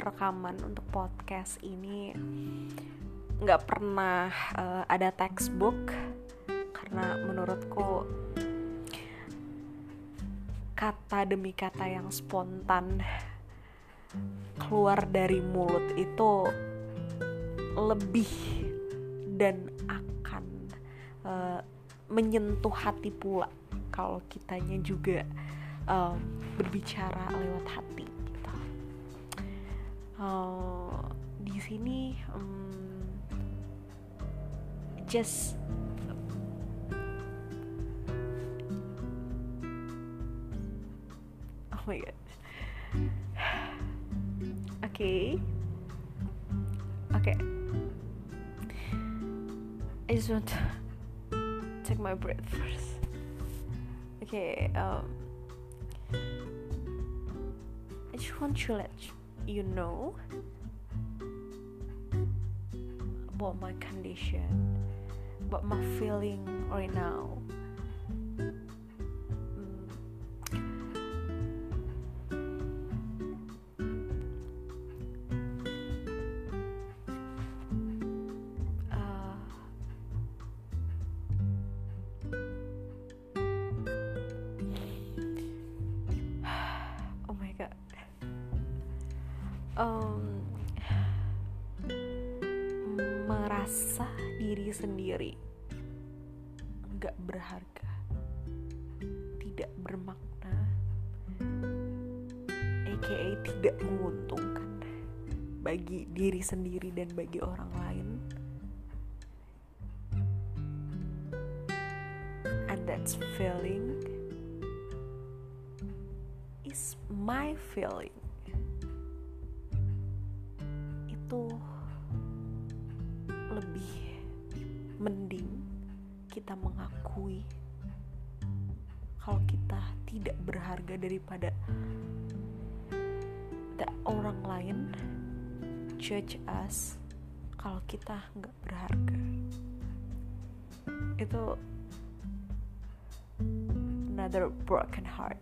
rekaman untuk podcast ini nggak pernah uh, ada textbook. Karena menurutku kata demi kata yang spontan keluar dari mulut itu lebih dan akan uh, menyentuh hati pula kalau kitanya juga uh, berbicara lewat hati uh, di sini um, just oh my god oke okay. oke okay. I just want to take my breath first okay um I just want to let you know about my condition, about my feeling right now. Um, merasa diri sendiri nggak berharga, tidak bermakna, aka tidak menguntungkan bagi diri sendiri dan bagi orang lain. And that's feeling is my feeling mending kita mengakui kalau kita tidak berharga daripada orang lain judge us kalau kita nggak berharga. Itu another broken heart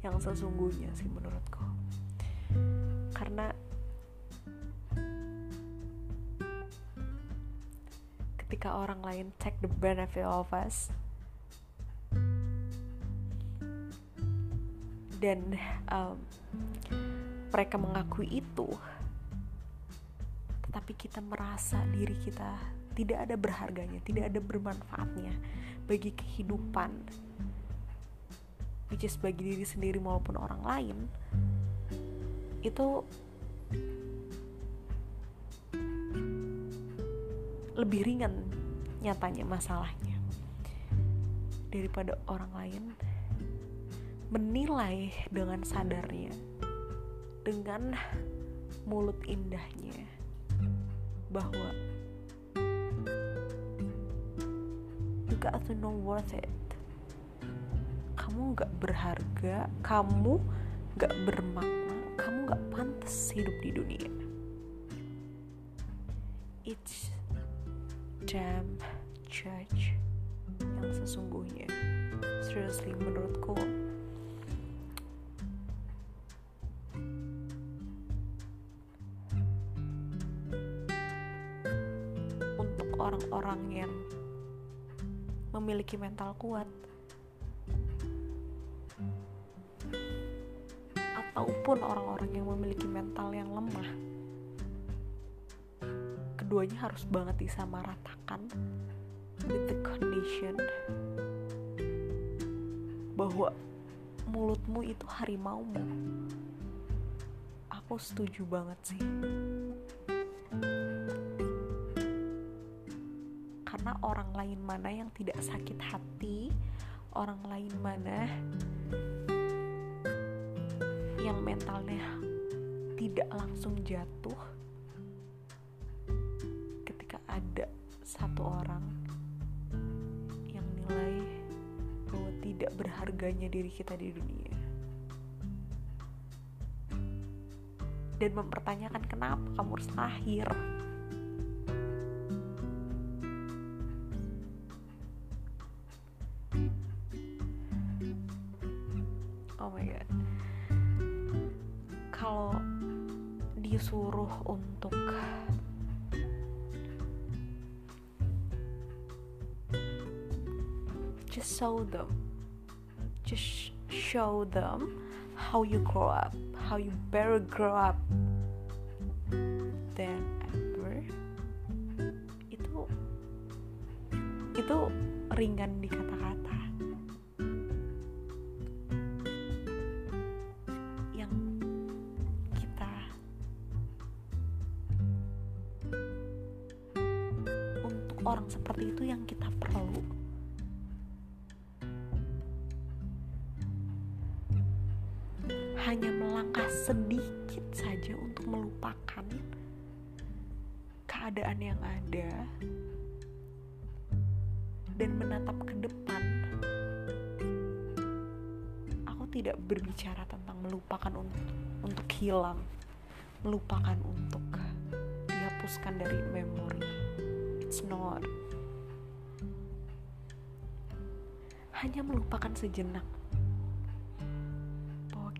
yang sesungguhnya sih menurutku. Karena ketika orang lain take the benefit of us. Dan um, mereka mengakui itu tetapi kita merasa diri kita tidak ada berharganya tidak ada bermanfaatnya bagi kehidupan which is bagi diri sendiri maupun orang lain itu lebih ringan nyatanya masalahnya. Daripada orang lain menilai dengan sadarnya dengan mulut indahnya bahwa you got to know worth it. Kamu gak berharga kamu gak bermakna kamu gak pantas hidup di dunia. It's damn judge yang sesungguhnya. Seriously menurutku untuk orang-orang yang memiliki mental kuat ataupun orang-orang yang memiliki mental yang lemah keduanya harus banget disamaratakan with the condition bahwa mulutmu itu harimaumu. Aku setuju banget sih. Karena orang lain mana yang tidak sakit hati orang lain mana yang mentalnya tidak langsung jatuh ketika ada satu orang yang nilai bahwa tidak berharganya diri kita di dunia. Dan mempertanyakan kenapa kamu harus lahir. Oh my god. Kalau di disuruh untuk show them. Just show them how you grow up how you better grow up than ever. Itu itu ringan di kata-kata. Yang kita untuk orang seperti itu yang kita perlu sedikit saja untuk melupakan keadaan yang ada dan menatap ke depan. Aku tidak berbicara tentang melupakan untuk untuk hilang, melupakan untuk dihapuskan dari memori. It's not. Hanya melupakan sejenak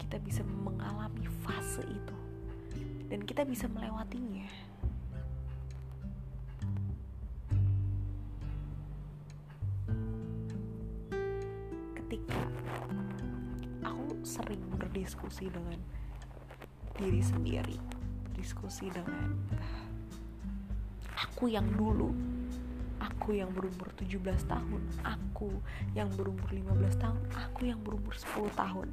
kita bisa mengalami fase itu dan kita bisa melewatinya. Ketika aku sering berdiskusi dengan diri sendiri, berdiskusi dengan aku yang dulu aku yang berumur 17 tahun, aku yang berumur 15 tahun, aku yang berumur 10 tahun.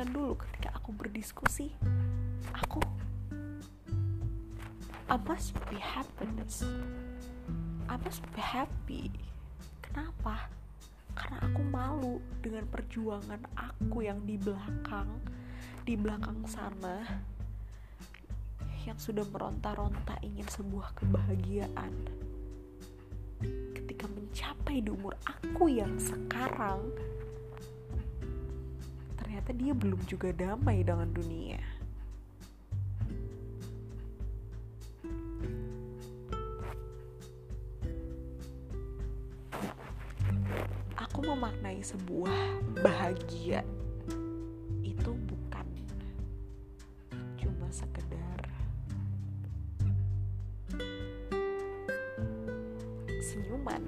Pastikan dulu ketika aku berdiskusi, aku I must be happiness. I must be happy. Kenapa? Karena aku malu dengan perjuangan aku yang di belakang, di belakang sana yang sudah meronta-ronta ingin sebuah kebahagiaan. Ketika mencapai di umur aku yang sekarang, ternyata dia belum juga damai dengan dunia. Aku memaknai sebuah bahagia itu bukan cuma sekedar senyuman,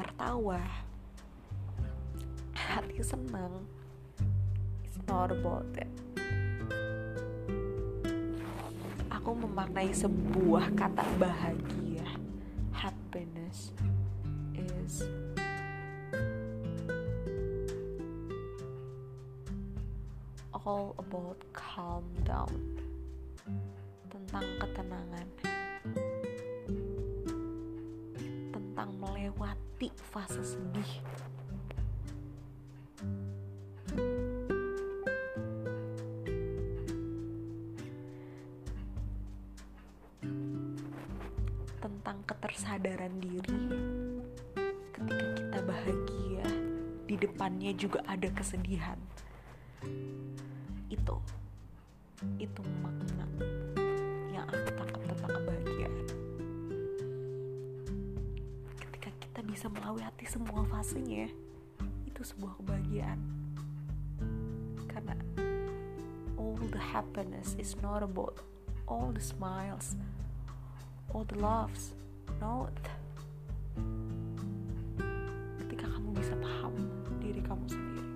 tertawa, hati senang. That. Aku memaknai sebuah kata bahagia, happiness is all about calm down. Tentang ketenangan. Tentang melewati fase sedih ketersadaran diri ketika kita bahagia di depannya juga ada kesedihan. Itu itu makna yang aku tangkap tentang kebahagiaan ketika kita bisa melewati semua fasenya itu sebuah kebahagiaan. Karena all the happiness is not about all the smiles all the loves not ketika kamu bisa paham diri kamu sendiri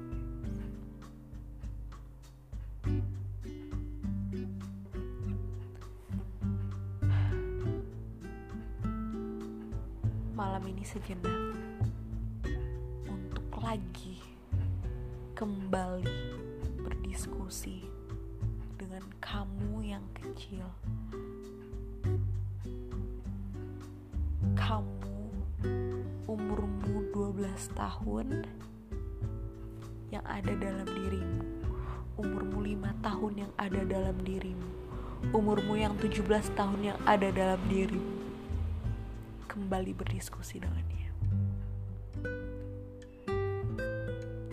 malam ini sejenak untuk lagi kembali berdiskusi dengan kamu yang kecil. Umurmu 12 tahun yang ada dalam dirimu. Umurmu 5 tahun yang ada dalam dirimu. Umurmu yang 17 tahun yang ada dalam dirimu kembali berdiskusi dengannya.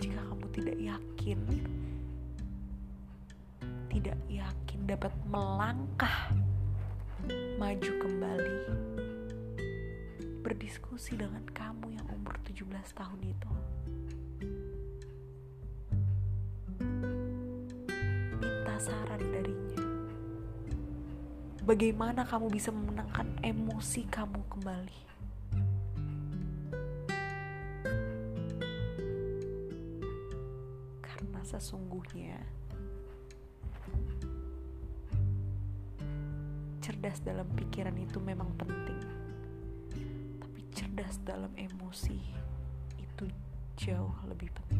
Jika kamu tidak yakin, tidak yakin dapat melangkah maju kembali, berdiskusi dengan kamu yang umur 17 tahun itu. Minta saran darinya. Bagaimana kamu bisa memenangkan emosi kamu kembali? Karena sesungguhnya cerdas dalam pikiran itu memang penting cerdas dalam emosi itu jauh lebih penting.